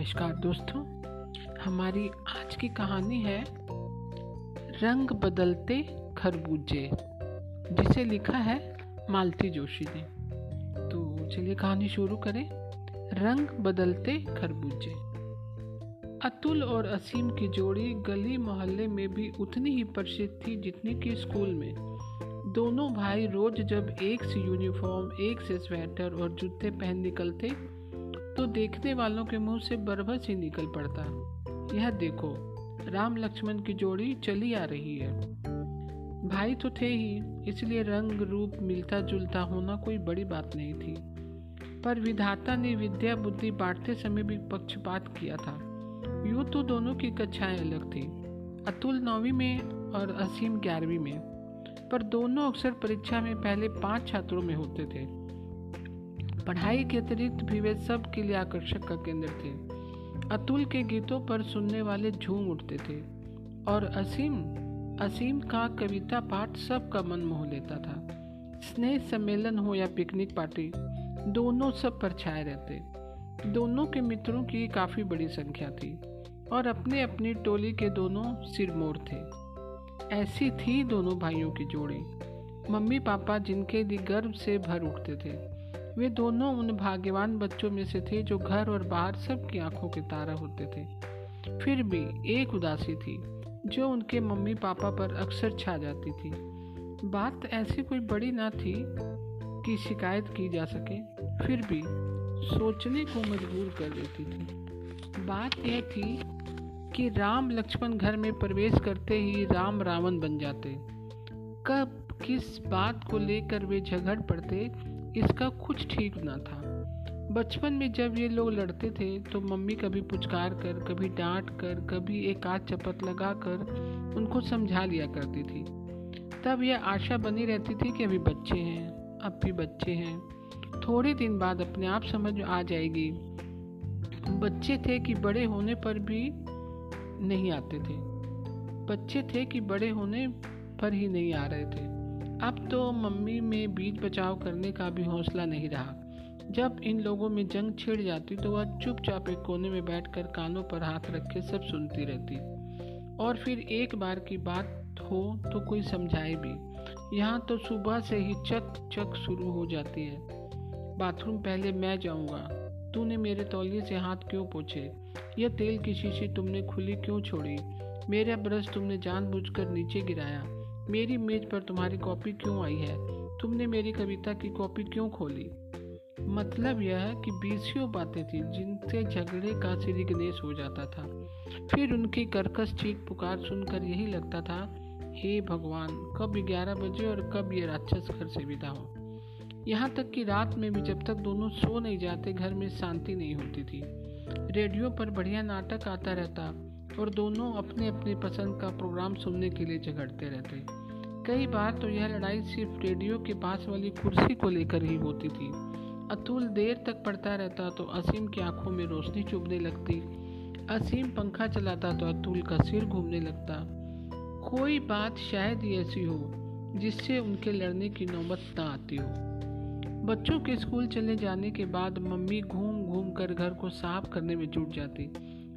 नमस्कार दोस्तों, हमारी आज की कहानी है रंग बदलते खरबूजे, जिसे लिखा है मालती जोशी ने। तो चलिए कहानी शुरू करें। रंग बदलते खरबूजे। अतुल और असीम की जोड़ी गली मोहल्ले में भी उतनी ही प्रसिद्ध थी जितनी कि स्कूल में। दोनों भाई रोज जब एक से यूनिफॉर्म, एक से स्वेटर और जूते पहन निकलते तो देखने वालों के मुँह से बरबस ही निकल पड़ता। यह देखो, राम लक्ष्मण की जोड़ी चली आ रही है। भाई तो थे ही, इसलिए रंग, रूप मिलता जुलता होना कोई बड़ी बात नहीं थी। पर विधाता ने विद्या, बुद्धि बांटते समय भी पक्षपात किया था। यूँ तो दोनों की कक्षाएँ अलग थी, अतुल नौवीं में और असीम ग्यारहवीं में। पर दोनों अक्सर परीक्षा में पहले पाँच छात्रों में होते थे। पढ़ाई के अतिरिक्त भी वे सब के लिए आकर्षक का केंद्र थे। अतुल के गीतों पर सुनने वाले झूम उठते थे और असीम असीम का कविता पाठ सबका मन मोह लेता था। स्नेह सम्मेलन हो या पिकनिक पार्टी, दोनों सब पर छाए रहते। दोनों के मित्रों की काफ़ी बड़ी संख्या थी और अपने अपनी टोली के दोनों सिरमोर थे। ऐसी थी दोनों भाइयों की जोड़ी। मम्मी पापा जिनके लिए गर्व से भर उठते थे। वे दोनों उन भाग्यवान बच्चों में से थे जो घर और बाहर सबकी आँखों के तारा होते थे। फिर भी एक उदासी थी, जो उनके मम्मी पापा पर अक्सर छा जाती थी। बात ऐसी कोई बड़ी ना थी कि शिकायत की जा सके, फिर भी सोचने को मजबूर कर देती थी। बात यह थी कि राम लक्ष्मण घर में प्रवेश करते ही राम रावण बन जाते। कब, किस बात को लेकर वे झगड़ पड़ते इसका कुछ ठीक ना था। बचपन में जब ये लोग लड़ते थे तो मम्मी कभी पुचकार कर, कभी डांट कर, कभी एक आध चपत लगा कर उनको समझा लिया करती थी। तब यह आशा बनी रहती थी कि अभी बच्चे हैं, अब भी बच्चे हैं। थोड़े दिन बाद अपने आप समझ आ जाएगी। बच्चे थे कि बड़े होने पर भी नहीं आते थे। बच्चे थे कि बड़े होने पर ही नहीं आ रहे थे। अब तो मम्मी में बीच बचाव करने का भी हौसला नहीं रहा। जब इन लोगों में जंग छिड़ जाती तो वह चुपचाप एक कोने में बैठकर कानों पर हाथ रख के सब सुनती रहती। और फिर एक बार की बात हो तो कोई समझाए भी। यहाँ तो सुबह से ही चक चक शुरू हो जाती है। बाथरूम पहले मैं जाऊँगा। तूने मेरे तौलिए से हाथ क्यों पोछे? यह तेल की शीशी तुमने खुली क्यों छोड़ी? मेरा ब्रश तुमने जानबूझकर नीचे गिराया। मेरी मेज पर तुम्हारी कॉपी क्यों आई है? तुमने मेरी कविता की कॉपी क्यों खोली? मतलब यह है कि बीसियों बातें थी जिनसे झगड़े का श्री गणेश हो जाता था। फिर उनकी कर्कश चीख पुकार सुनकर यही लगता था, हे भगवान, कब ग्यारह बजे और कब ये राक्षस घर से विदा हो? यहाँ तक कि रात में भी जब तक दोनों सो नहीं जाते, घर में शांति नहीं होती थी। रेडियो पर बढ़िया नाटक आता रहता और दोनों अपने अपने पसंद का प्रोग्राम सुनने के लिए झगड़ते रहते। कई बार तो यह लड़ाई सिर्फ़ रेडियो के पास वाली कुर्सी को लेकर ही होती थी। अतुल देर तक पढ़ता रहता तो असीम की आँखों में रोशनी चुभने लगती। असीम पंखा चलाता तो अतुल का सिर घूमने लगता। कोई बात शायद ही ऐसी हो, जिससे उनके लड़ने की नौबत ना आती हो। बच्चों के स्कूल चले जाने के बाद मम्मी घूम घूम कर घर को साफ़ करने में जुट जाती।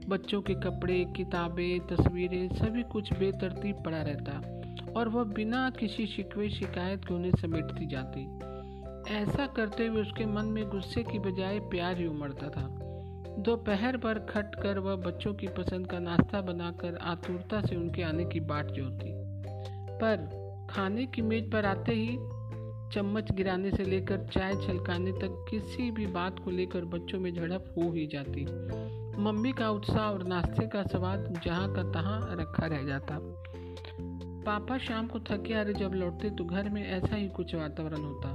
बच्चों के कपड़े, किताबें, तस्वीरें, सभी कुछ बेतरतीब पड़ा रहता। और वह बिना किसी शिकवे शिकायत के उन्हें समेटती जाती। ऐसा करते हुए उसके मन में गुस्से की बजाय प्यार ही उमड़ता था। दोपहर पर खट कर वह बच्चों की पसंद का नाश्ता बनाकर आतुरता से उनके आने की बाट जोती पर खाने की मेज पर आते ही चम्मच गिराने से लेकर चाय छलकाने तक किसी भी बात को लेकर बच्चों में झड़प हो ही जाती। मम्मी का उत्साह और नाश्ते का स्वाद जहाँ का तहाँ रखा रह जाता। पापा शाम को थके रहे जब लौटते तो घर में ऐसा ही कुछ वातावरण होता।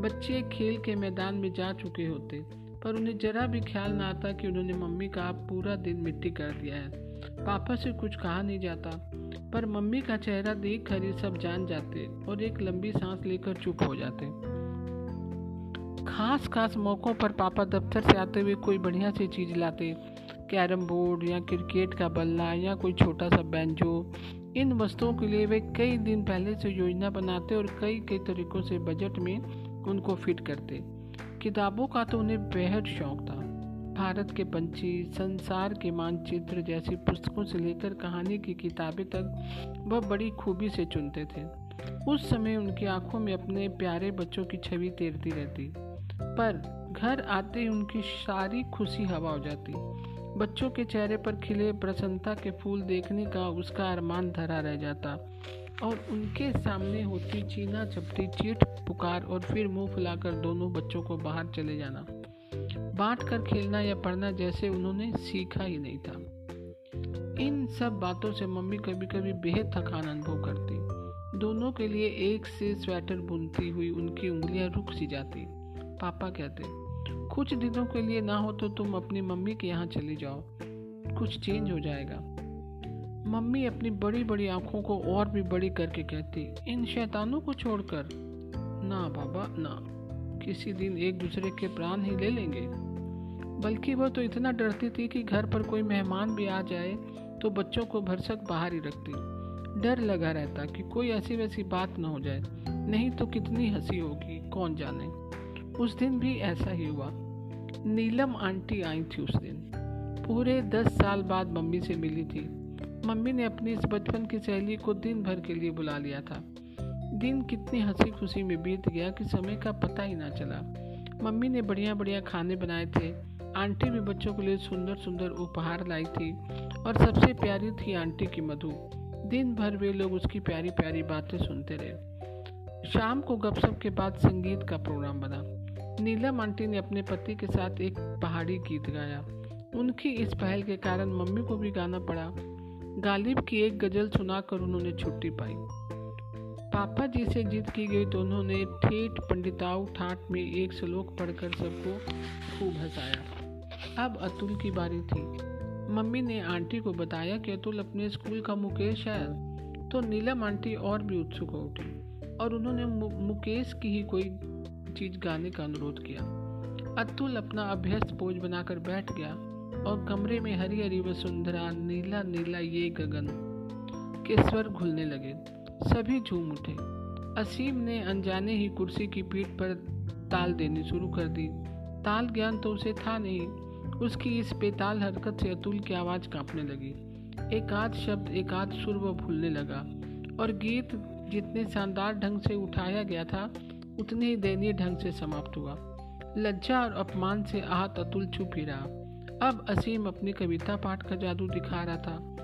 बच्चे खेल के मैदान में जा चुके होते, पर उन्हें जरा भी ख्याल ना आता कि उन्होंने मम्मी का पूरा दिन मिट्टी कर दिया है। पापा से कुछ कहा नहीं जाता, पर मम्मी का चेहरा देख कर ये सब जान जाते और एक लंबी सांस लेकर चुप हो जाते। खास खास मौक़ों पर पापा दफ्तर से आते हुए कोई बढ़िया सी चीज़ लाते, कैरम बोर्ड या क्रिकेट का बल्ला या कोई छोटा सा बैंजो। इन वस्तुओं के लिए वे कई दिन पहले से योजना बनाते और कई कई तरीकों से बजट में उनको फिट करते। किताबों का तो उन्हें बेहद शौक था। भारत के पंछी, संसार के मानचित्र जैसी पुस्तकों से लेकर कहानी की किताबें तक वह बड़ी खूबी से चुनते थे। उस समय उनकी आँखों में अपने प्यारे बच्चों की छवि तैरती रहती। पर घर आते ही उनकी सारी खुशी हवा हो जाती। बच्चों के चेहरे पर खिले प्रसन्नता के फूल देखने का उसका अरमान धरा रह जाता। और उनके सामने होती चीना चपटी चीट, पुकार और फिर मुँह फुलाकर दोनों बच्चों को बाहर चले जाना। बांट कर खेलना या पढ़ना जैसे उन्होंने सीखा ही नहीं था। इन सब बातों से मम्मी कभी कभी बेहद थकान अनुभव करती। दोनों के लिए एक से स्वेटर बुनती हुई उनकी उंगलियाँ रुक सी जाती। पापा कहते कुछ दिनों के लिए ना हो तो तुम अपनी मम्मी के यहाँ चली जाओ। कुछ चेंज हो जाएगा। मम्मी अपनी बड़ी बड़ी आँखों को और भी बड़ी करके कहती, इन शैतानों को छोड़कर ना बाबा, ना। किसी दिन एक दूसरे के प्राण ही ले लेंगे। बल्कि वह तो इतना डरती थी कि घर पर कोई मेहमान भी आ जाए तो बच्चों को भरसक बाहर ही रखती। डर लगा रहता कि कोई ऐसी वैसी बात ना हो जाए। नहीं तो कितनी हँसी होगी, कौन जाने। उस दिन भी ऐसा ही हुआ। नीलम आंटी आई थी उस दिन। पूरे दस साल बाद मम्मी से मिली थी। मम्मी ने अपनी इस बचपन की सहेली को दिन भर के लिए बुला लिया था। दिन कितनी हँसी खुशी में बीत गया कि समय का पता ही ना चला। मम्मी ने बढ़िया बढ़िया खाने बनाए थे। आंटी भी बच्चों के लिए सुंदर सुंदर उपहार लाई थी और सबसे प्यारी थी आंटी की मधु। दिन भर वे लोग उसकी प्यारी प्यारी बातें सुनते रहे। शाम को गपशप के बाद संगीत का प्रोग्राम बना। नीलम आंटी ने अपने पति के साथ एक पहाड़ी गीत गाया। उनकी इस पहल के कारण मम्मी को भी गाना पड़ा। गालिब की एक गज़ल सुनाकर उन्होंने छुट्टी पाई। पापा जी से जिद की गई तो उन्होंने ठेठ पंडिताऊ ठाट में एक श्लोक पढ़कर सबको खूब हंसाया। अब अतुल की बारी थी। मम्मी ने आंटी को बताया कि अतुल अपने स्कूल का मुकेश है तो नीलम आंटी और भी उत्सुक हो उठी और उन्होंने मुकेश की ही कोई चीज़ गाने का अनुरोध किया। अतुल अपना अभ्यस्त पोज बनाकर बैठ गया और कमरे में हरी हरी वसुंधरा नीला नीला ये गगन के स्वर घुलने लगे। सभी झूम उठे। असीम ने अनजाने ही कुर्सी की पीठ पर ताल देनी शुरू कर दी। ताल ज्ञान तो उसे था नहीं। उसकी इस बेताल हरकत से अतुल की आवाज़ कांपने लगी। एक आध शब्द, एक आध सुर वह भूलने लगा। और गीत जितने शानदार ढंग से उठाया गया था उतने ही दयनीय ढंग से समाप्त हुआ। लज्जा और अपमान से आहत अतुल चुप ही रहा। अब असीम अपनी कविता पाठ का जादू दिखा रहा था।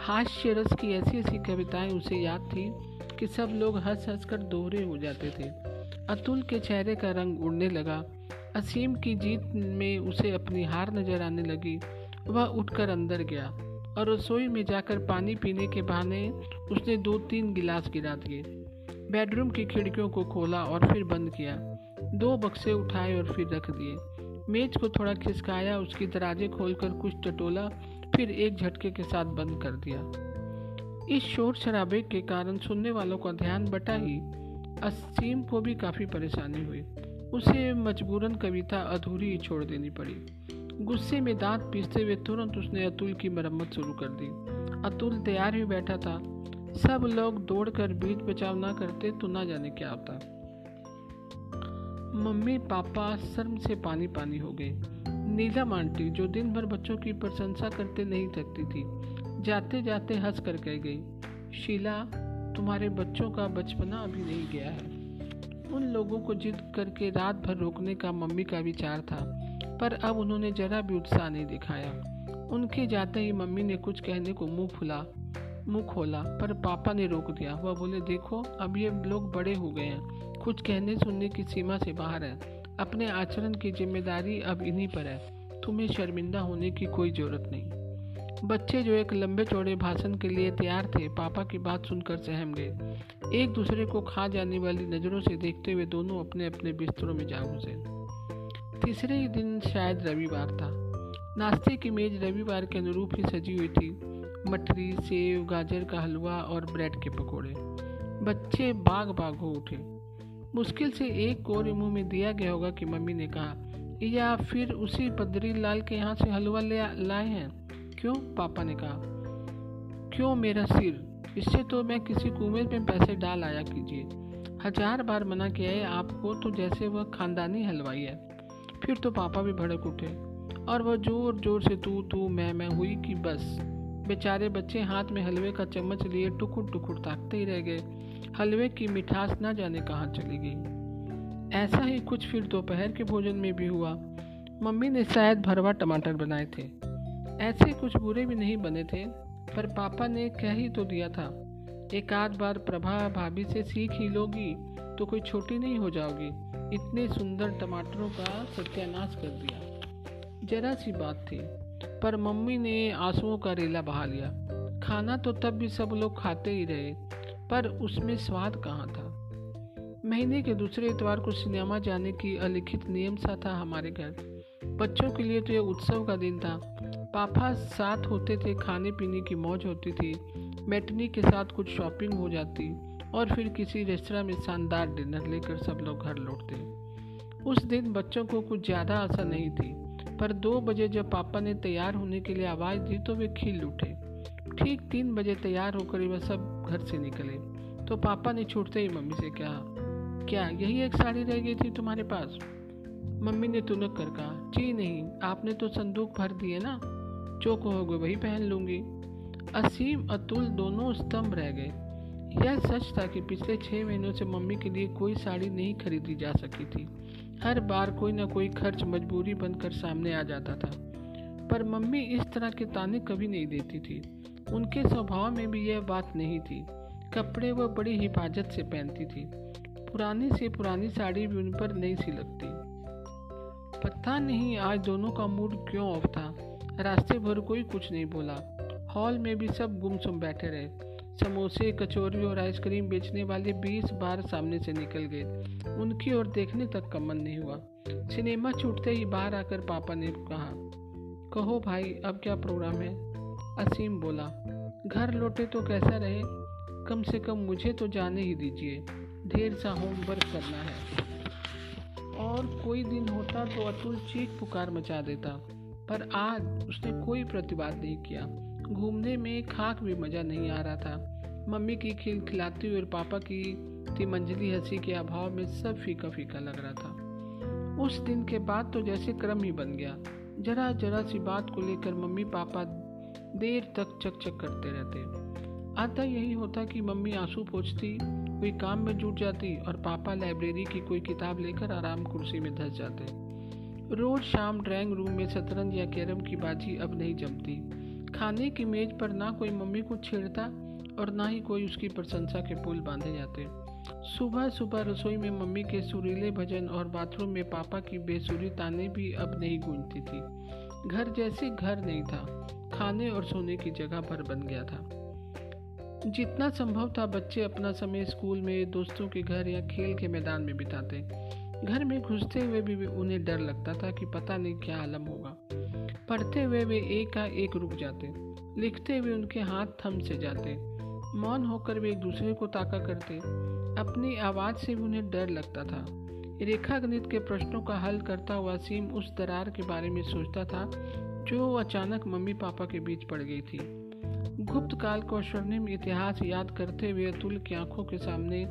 हास्य रस की ऐसी ऐसी कविताएँ उसे याद थी कि सब लोग हंस हंस कर दोहरे हो जाते थे। अतुल के चेहरे का रंग उड़ने लगा। असीम की जीत में उसे अपनी हार नज़र आने लगी। वह उठकर अंदर गया और रसोई में जाकर पानी पीने के बहाने उसने दो तीन गिलास गिरा दिए। बेडरूम की खिड़कियों को खोला और फिर बंद किया। दो बक्से उठाए और फिर रख दिए। मेज को थोड़ा खिसकाया, उसकी दराजे खोलकर कुछ टटोला, फिर एक झटके के साथ बंद कर दिया। इस शोर शराबे के कारण सुनने वालों का ध्यान बटा ही असीम को भी काफ़ी परेशानी हुई। उसे मजबूरन कविता अधूरी ही छोड़ देनी पड़ी। गुस्से में दांत पीसते हुए तुरंत उसने अतुल की मरम्मत शुरू कर दी। अतुल तैयार ही बैठा था। सब लोग दौड़कर बीच बचाव ना करते तो ना जाने क्या होता। मम्मी, पापा, शर्म से पानी पानी हो गए। नीलम आंटी जो दिन भर बच्चों की प्रशंसा करते नहीं थकती थी, जाते जाते हंस कर कह गई, शीला, तुम्हारे बच्चों का बचपना अभी नहीं गया है। उन लोगों को जिद करके रात भर रोकने का मम्मी का विचार था, पर अब उन्होंने जरा भी उत्साह नहीं दिखाया। उनके जाते ही मम्मी ने कुछ कहने को मुँह फुला। मुँह खोला, पर पापा ने रोक दिया। वह बोले, देखो, अब ये लोग बड़े हो गए हैं। कुछ कहने सुनने की सीमा से बाहर है। अपने आचरण की ज़िम्मेदारी अब इन्हीं पर है। तुम्हें शर्मिंदा होने की कोई ज़रूरत नहीं। बच्चे जो एक लंबे चौड़े भाषण के लिए तैयार थे, पापा की बात सुनकर सहम गए। एक दूसरे को खा जाने वाली नज़रों से देखते हुए दोनों अपने अपने बिस्तरों में जा घुसे। तीसरे दिन शायद रविवार था। नाश्ते की मेज रविवार के अनुरूप ही सजी हुई थी। मठरी, सेव, गाजर का हलवा और ब्रेड के पकौड़े। बच्चे बाग बाग हो उठे। मुश्किल से एक कोरे मुँह में दिया गया होगा कि मम्मी ने कहा, या फिर उसी पदरी लाल के यहाँ से हलवा ले लाए हैं? क्यों? पापा ने कहा। क्यों मेरा सिर? इससे तो मैं किसी कुएँ में पैसे डाल आया कीजिए। हज़ार बार मना किया है, आपको तो जैसे वह खानदानी हलवाई है। फिर तो पापा भी भड़क उठे। और वह ज़ोर ज़ोर से, तू तू, मैं मैं हुई कि बस? बेचारे बच्चे हाथ में हलवे का चम्मच लिए टुकुर टुकुर ताकते ही रह गए। हलवे की मिठास ना जाने कहाँ चली गई। ऐसा ही कुछ फिर दोपहर के भोजन में भी हुआ। मम्मी ने शायद भरवा टमाटर बनाए थे। ऐसे कुछ बुरे भी नहीं बने थे, पर पापा ने कह ही तो दिया था। एक आध बार प्रभा भाभी से सीख ही लोगी तो कोई छोटी नहीं हो जाओगी। इतने सुंदर टमाटरों का सत्यानाश कर दिया। जरा सी बात थी। पर मम्मी ने आंसुओं का रेला बहा लिया। खाना तो तब भी सब लोग खाते ही रहे, पर उसमें स्वाद कहाँ था? महीने के दूसरे इतवार को सिनेमा जाने की अलिखित नियम सा था हमारे घर। बच्चों के लिए तो यह उत्सव का दिन था। पापा साथ होते थे खाने पीने की मौज होती थी मैटनी के साथ कुछ शॉपिंग हो जाती, और फिर किसी रेस्तरा में शानदार डिनर लेकर सब लोग घर लौटते। उस दिन बच्चों को कुछ ज़्यादा आशा नहीं थी। पर दो बजे जब पापा ने तैयार होने के लिए आवाज़ दी तो वे खिल उठे। ठीक तीन बजे तैयार होकर वह सब घर से निकले। तो पापा ने छूटते ही मम्मी से कहा, क्या यही एक साड़ी रह गई थी तुम्हारे पास? मम्मी ने तुनक कर कहा, जी नहीं, आपने तो संदूक भर दिए ना? जो कहोगे वही पहन लूँगी। असीम, अतुल दोनों स्तंभ रह गए। यह सच था कि पिछले छह महीनों से मम्मी के लिए कोई साड़ी नहीं खरीदी जा सकी थी। हर बार कोई ना कोई खर्च मजबूरी बनकर सामने आ जाता था। पर मम्मी इस तरह के ताने कभी नहीं देती थी। उनके स्वभाव में भी यह बात नहीं थी। कपड़े वह बड़ी हिफाजत से पहनती थी। पुरानी से पुरानी साड़ी भी उन पर नहीं सी लगती। पता नहीं आज दोनों का मूड क्यों ऑफ़ था। रास्ते भर कोई कुछ नहीं बोला। हॉल में भी सब गुमसुम बैठे रहे। समोसे, कचौरी और आइसक्रीम बेचने वाले बीस बार सामने से निकल गए। उनकी ओर देखने तक का मन नहीं हुआ। सिनेमा छूटते ही बाहर आकर पापा ने कहा, कहो भाई, अब क्या प्रोग्राम है? असीम बोला, घर लौटे तो कैसा रहे? कम से कम मुझे तो जाने ही दीजिए। ढेर सा होमवर्क करना है। और कोई दिन होता तो अतुल चीख पुकार मचा देता, पर आज उसने कोई प्रतिवाद नहीं किया। घूमने में खाक भी मज़ा नहीं आ रहा था। मम्मी की खिल खिलाती हुई और पापा की तिमंजली हँसी के अभाव में सब फीका फीका लग रहा था। उस दिन के बाद तो जैसे क्रम ही बन गया। जरा जरा सी बात को लेकर मम्मी पापा देर तक चक चक करते रहते। आता यही होता कि मम्मी आँसू पोछती, कोई काम में जुट जाती और पापा लाइब्रेरी की कोई किताब लेकर आराम कुर्सी में धस जाते। रोज शाम ड्राइंग रूम में शतरंज या कैरम की बाजी अब नहीं जमती। खाने की मेज पर ना कोई मम्मी को छेड़ता और ना ही कोई उसकी प्रशंसा के पुल बांधे जाते। सुबह सुबह रसोई में मम्मी के सुरीले भजन और बाथरूम में पापा की बेसुरी ताने भी अब नहीं गूंजती थी। घर जैसे घर नहीं था। खाने और सोने की जगह पर बन गया था। जितना संभव था बच्चे अपना समय स्कूल में, दोस्तों के घर या खेल के मैदान में बिताते। घर में घुसते हुए भी उन्हें डर लगता था कि पता नहीं क्या आलम होगा। पढ़ते हुए वे एक का एक रुक जाते, लिखते हुए उनके हाथ थम से जाते, मौन होकर वे एक दूसरे को ताका करते। अपनी आवाज़ से भी उन्हें डर लगता था। रेखा गणित के प्रश्नों का हल करता हुआ सीम उस दरार के बारे में सोचता था, जो अचानक मम्मी पापा के बीच पड़ गई थी। गुप्त काल को स्वर्णिम इतिहास याद करते हुए अतुल की आँखों के सामने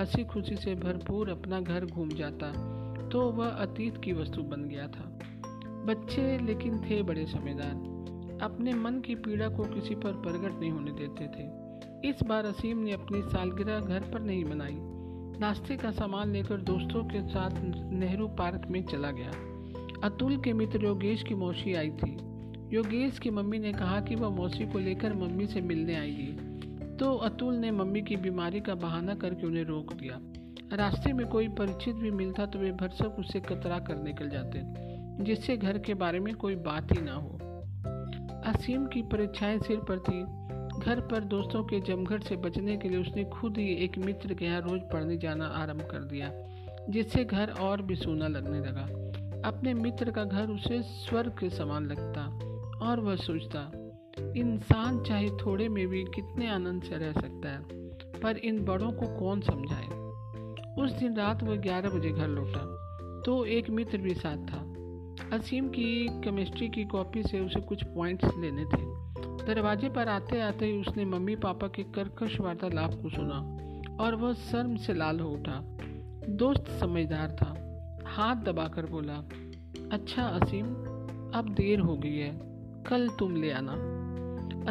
हँसी खुशी से भरपूर अपना घर घूम जाता तो वह अतीत की वस्तु बन गया था। बच्चे लेकिन थे बड़े समझदार। अपने मन की पीड़ा को किसी पर प्रकट नहीं होने देते थे। इस बार असीम ने अपनी सालगिरह घर पर नहीं मनाई। नाश्ते का सामान लेकर दोस्तों के साथ नेहरू पार्क में चला गया। अतुल के मित्र योगेश की मौसी आई थी। योगेश की मम्मी ने कहा कि वह मौसी को लेकर मम्मी से मिलने आएगी। तो अतुल ने मम्मी की बीमारी का बहाना करके उन्हें रोक दिया। रास्ते में कोई परिचित भी मिलता तो वे भरसक उससे कतरा कर निकल जाते। जिससे घर के बारे में कोई बात ही ना हो। असीम की परीक्षाएँ सिर पर थी। घर पर दोस्तों के जमघट से बचने के लिए उसने खुद ही एक मित्र के यहाँ रोज पढ़ने जाना आरंभ कर दिया, जिससे घर और भी सोना लगने लगा। अपने मित्र का घर उसे स्वर्ग के समान लगता और वह सोचता, इंसान चाहे थोड़े में भी कितने आनंद से रह सकता है, पर इन बड़ों को कौन समझाए? उस दिन रात वह ग्यारह बजे घर लौटा तो एक मित्र भी साथ था। असीम की केमिस्ट्री की कॉपी से उसे कुछ पॉइंट्स लेने थे। दरवाजे पर आते आते ही उसने मम्मी पापा के कर्कश वार्तालाप को सुना और वह शर्म से लाल हो उठा। दोस्त समझदार था। हाथ दबाकर बोला अच्छा असीम, अब देर हो गई है। कल तुम ले आना।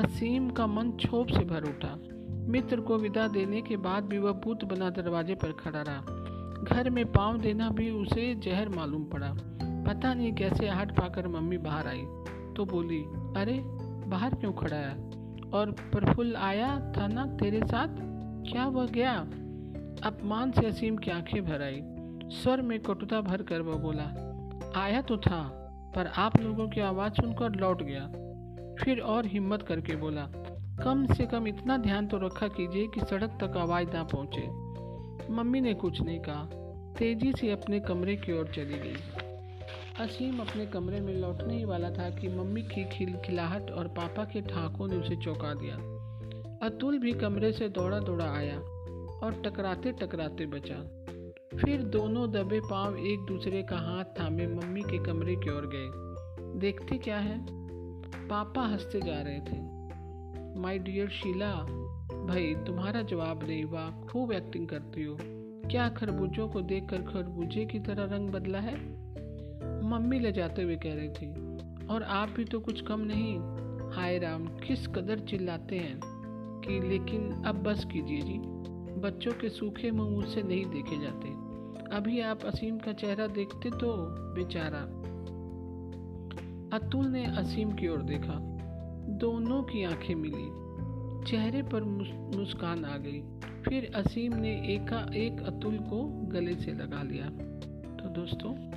असीम का मन क्षोभ से भर उठा। मित्र को विदा देने के बाद भी वह बूत बना दरवाजे पर खड़ा रहा। घर में पाँव देना भी उसे जहर मालूम पड़ा। पता नहीं कैसे आहट पाकर मम्मी बाहर आई। तो बोली, अरे, बाहर क्यों खड़ा है? और प्रफुल्ल आया था ना तेरे साथ? क्या वह गया? अपमान से असीम की आँखें भर आई। स्वर में कटुता भर कर वह बोला, आया तो था, पर आप लोगों की आवाज़ सुनकर लौट गया। फिर और हिम्मत करके बोला, कम से कम इतना ध्यान तो रखा कीजिए कि सड़क तक आवाज़ ना पहुँचे। मम्मी ने कुछ नहीं कहा। तेज़ी से अपने कमरे की ओर चली गई। असीम अपने कमरे में लौटने ही वाला था कि मम्मी की खिलखिलाहट और पापा के ठाकों ने उसे चौंका दिया। अतुल भी कमरे से दौड़ा दौड़ा आया और टकराते टकराते बचा। फिर दोनों दबे पाँव एक दूसरे का हाथ थामे मम्मी के कमरे की ओर गए। देखते क्या है? पापा हँसते जा रहे थे। माई डियर शीला, भाई, तुम्हारा जवाब नहीं हुआ। खूब एक्टिंग करती हो। क्या खरबूजों को देखकर खरबूजे की तरह रंग बदला है? मम्मी ले जाते हुए कह रही थी, और आप भी तो कुछ कम नहीं। हाय राम, किस कदर चिल्लाते हैं कि लेकिन अब बस कीजिए जी। बच्चों के सूखे मुँह मुझसे नहीं देखे जाते। अभी आप असीम का चेहरा देखते तो बेचारा। अतुल ने असीम की ओर देखा। दोनों की आँखें मिली। चेहरे पर मुस्कान आ गई। फिर असीम ने एका, एक अतुल को गले से लगा लिया। तो दोस्तों